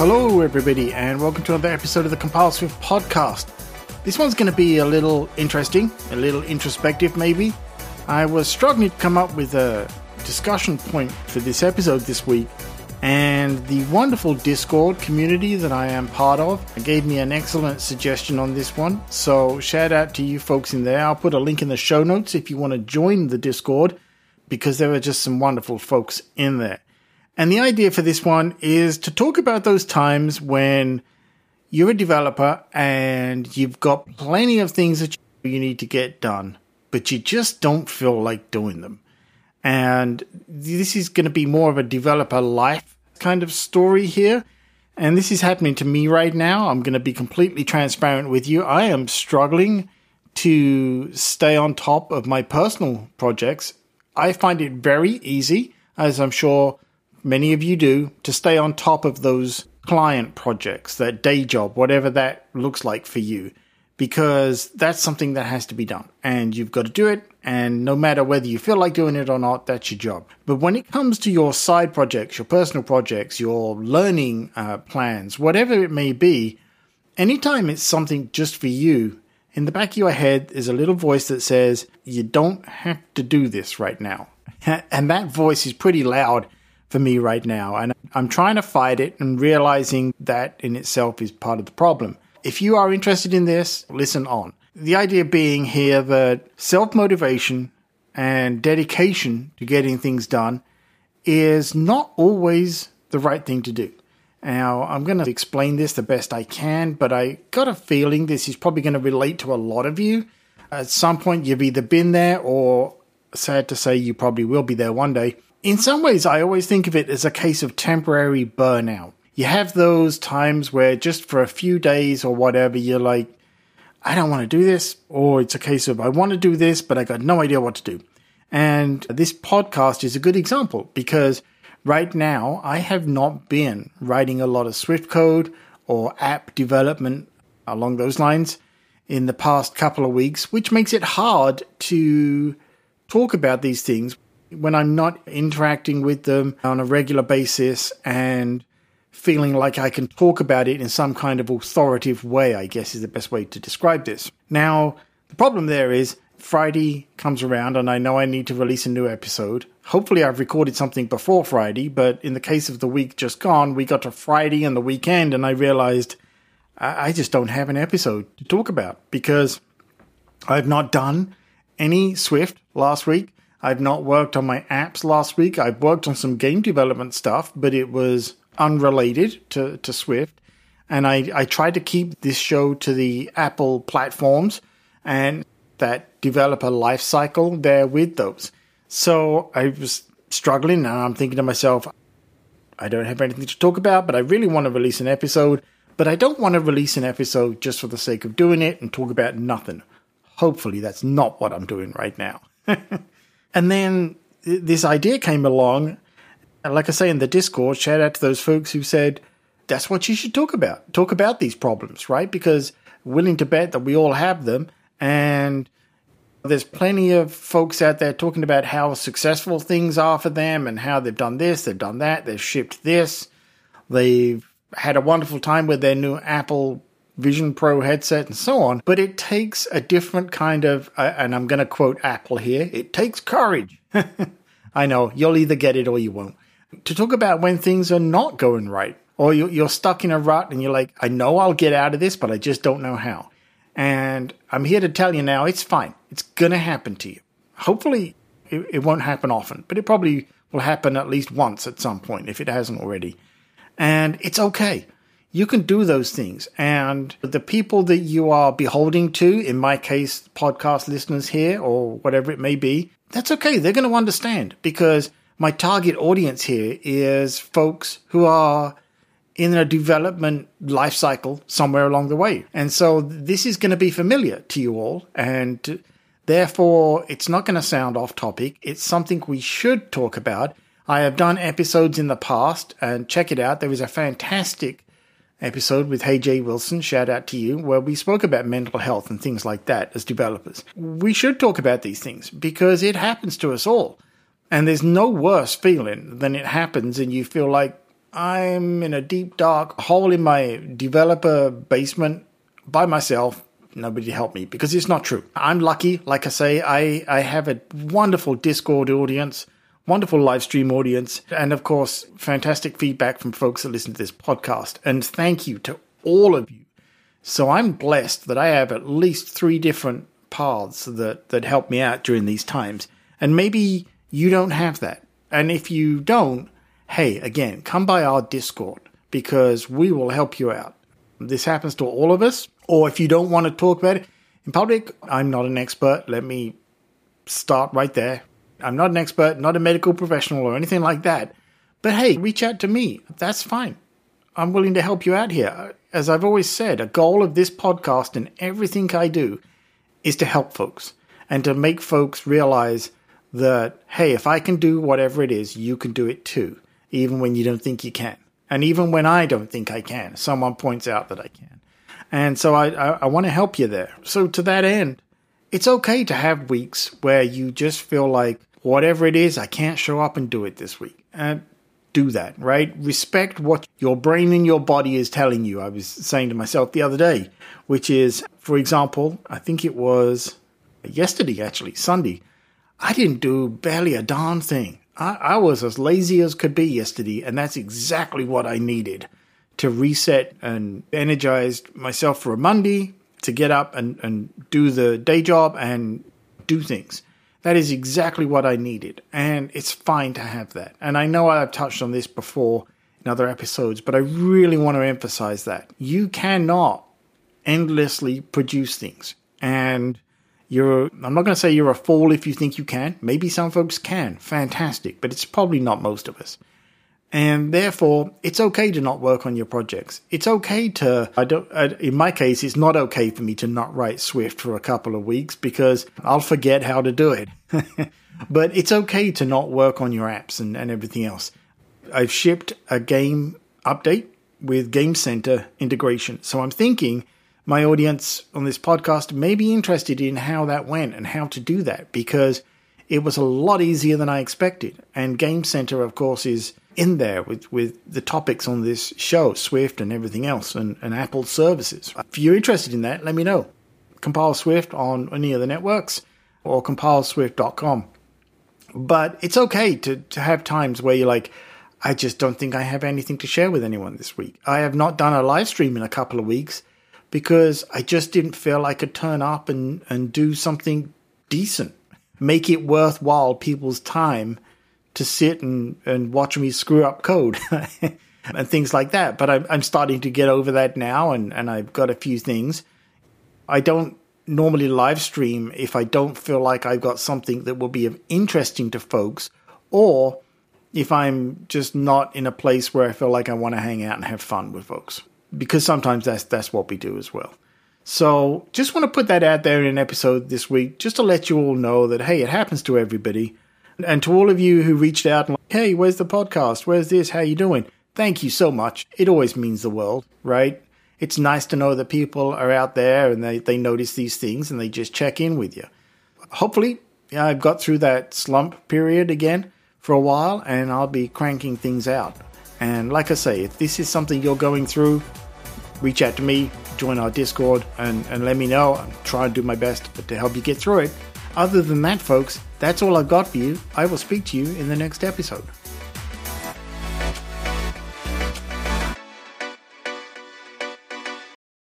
Hello, everybody, and welcome to another episode of the Compile Swift podcast. This one's going to be a little interesting, a little introspective, maybe. I was struggling to come up with a discussion point for this episode this week, and the wonderful Discord community that I am part of gave me an excellent suggestion on this one. So, shout out to you folks in there. I'll put a link in the show notes if you want to join the Discord, because there are just some wonderful folks in there. And the idea for this one is to talk about those times when you're a developer and you've got plenty of things that you need to get done, but you just don't feel like doing them. And this is going to be more of a developer life kind of story here. And this is happening to me right now. I'm going to be completely transparent with you. I am struggling to stay on top of my personal projects. I find it very easy, as I'm sure many of you do, to stay on top of those client projects, that day job, whatever that looks like for you, because that's something that has to be done and you've got to do it. And no matter whether you feel like doing it or not, that's your job. But when it comes to your side projects, your personal projects, your learning uh, plans, whatever it may be, anytime it's something just for you, in the back of your head is a little voice that says, You don't have to do this right now. and that voice is pretty loud for me right now. And I'm trying to fight it and realizing that in itself is part of the problem. If you are interested in this, listen on. The idea being here that self motivation and dedication to getting things done is not always the right thing to do. Now, I'm going to explain this the best I can, but I got a feeling this is probably going to relate to a lot of you. At some point, you've either been there or, sad to say, you probably will be there one day in some ways, I always think of it as a case of temporary burnout. You have those times where just for a few days or whatever, you're like, I don't want to do this. Or it's a case of, I want to do this, but I got no idea what to do. And this podcast is a good example because right now I have not been writing a lot of Swift code or app development along those lines in the past couple of weeks, which makes it hard to talk about these things when I'm not interacting with them on a regular basis and feeling like I can talk about it in some kind of authoritative way, I guess is the best way to describe this. Now, the problem there is Friday comes around and I know I need to release a new episode. Hopefully, I've recorded something before Friday, but in the case of the week just gone, we got to Friday and the weekend and I realized I just don't have an episode to talk about because I've not done any Swift last week. I've not worked on my apps last week. I've worked on some game development stuff, but it was unrelated to, to Swift. And I, I tried to keep this show to the Apple platforms and that developer life cycle there with those. So I was struggling and I'm thinking to myself, I don't have anything to talk about, but I really want to release an episode. But I don't want to release an episode just for the sake of doing it and talk about nothing. Hopefully, that's not what I'm doing right now. And then this idea came along. And like I say in the Discord, shout out to those folks who said, that's what you should talk about. Talk about these problems, right? Because willing to bet that we all have them. And there's plenty of folks out there talking about how successful things are for them and how they've done this, they've done that, they've shipped this, they've had a wonderful time with their new Apple Vision Pro headset and so on. But it takes a different kind of, uh, and I'm going to quote Apple here, it takes courage. I know, you'll either get it or you won't. To talk about when things are not going right, or you're stuck in a rut and you're like, I know I'll get out of this, but I just don't know how. And I'm here to tell you now, it's fine. It's going to happen to you. Hopefully, it, it won't happen often, but it probably will happen at least once at some point if it hasn't already. And it's okay you can do those things. And the people that you are beholding to, in my case, podcast listeners here or whatever it may be, that's okay. They're going to understand because my target audience here is folks who are in a development life cycle somewhere along the way. And so this is going to be familiar to you all. And therefore, it's not going to sound off topic. It's something we should talk about. I have done episodes in the past and check it out. There is a fantastic episode with Hey Jay Wilson, shout out to you, where we spoke about mental health and things like that as developers. We should talk about these things because it happens to us all. And there's no worse feeling than it happens and you feel like I'm in a deep, dark hole in my developer basement by myself. Nobody to help me because it's not true. I'm lucky. Like I say, I, I have a wonderful Discord audience, wonderful live stream audience, and of course, fantastic feedback from folks that listen to this podcast. And thank you to all of you. So I'm blessed that I have at least three different paths that, that help me out during these times. And maybe you don't have that. And if you don't, hey, again, come by our Discord because we will help you out. This happens to all of us. Or if you don't want to talk about it in public, I'm not an expert. Let me start right there. I'm not an expert, not a medical professional or anything like that. But hey, reach out to me. That's fine. I'm willing to help you out here. As I've always said, a goal of this podcast and everything I do is to help folks and to make folks realize that, hey, if I can do whatever it is, you can do it too even when you don't think you can. And even when I don't think I can, someone points out that I can. And so I, I, I want to help you there. So to that end, it's okay to have weeks where you just feel like whatever it is, I can't show up and do it this week. And do that, right? Respect what your brain and your body is telling you. I was saying to myself the other day, which is, for example, I think it was yesterday, actually, Sunday. I didn't do barely a darn thing. I, I was as lazy as could be yesterday, and that's exactly what I needed to reset and energize myself for a Monday to get up and, and do the day job and do things. That is exactly what I needed. And it's fine to have that. And I know I've touched on this before in other episodes, but I really want to emphasize that. You cannot endlessly produce things. And you're, I'm not going to say you're a fool if you think you can. Maybe some folks can. Fantastic. But it's probably not most of us. And therefore, it's okay to not work on your projects. It's okay to, I don't, in my case, it's not okay for me to not write Swift for a couple of weeks because I'll forget how to do it. but it's okay to not work on your apps and, and everything else. I've shipped a game update with Game Center integration. So I'm thinking my audience on this podcast may be interested in how that went and how to do that because it was a lot easier than I expected. And Game Center, of course, is in there with, with the topics on this show, Swift and everything else, and, and Apple services. If you're interested in that, let me know. Compile Swift on any of the networks or compileswift.com. But it's okay to, to have times where you're like, I just don't think I have anything to share with anyone this week. I have not done a live stream in a couple of weeks because I just didn't feel I could turn up and, and do something decent, make it worthwhile people's time to sit and, and watch me screw up code and things like that. But I'm, I'm starting to get over that now, and, and I've got a few things. I don't normally live stream if I don't feel like I've got something that will be of interesting to folks, or if I'm just not in a place where I feel like I want to hang out and have fun with folks because sometimes that's that's what we do as well. So just want to put that out there in an episode this week, just to let you all know that hey, it happens to everybody, and to all of you who reached out and like, hey, where's the podcast? Where's this? How you doing? Thank you so much. It always means the world, right? It's nice to know that people are out there and they, they notice these things and they just check in with you. Hopefully, yeah, I've got through that slump period again for a while and I'll be cranking things out. And like I say, if this is something you're going through, reach out to me, join our Discord, and, and let me know. I'm trying to do my best to help you get through it. Other than that, folks, that's all I've got for you. I will speak to you in the next episode.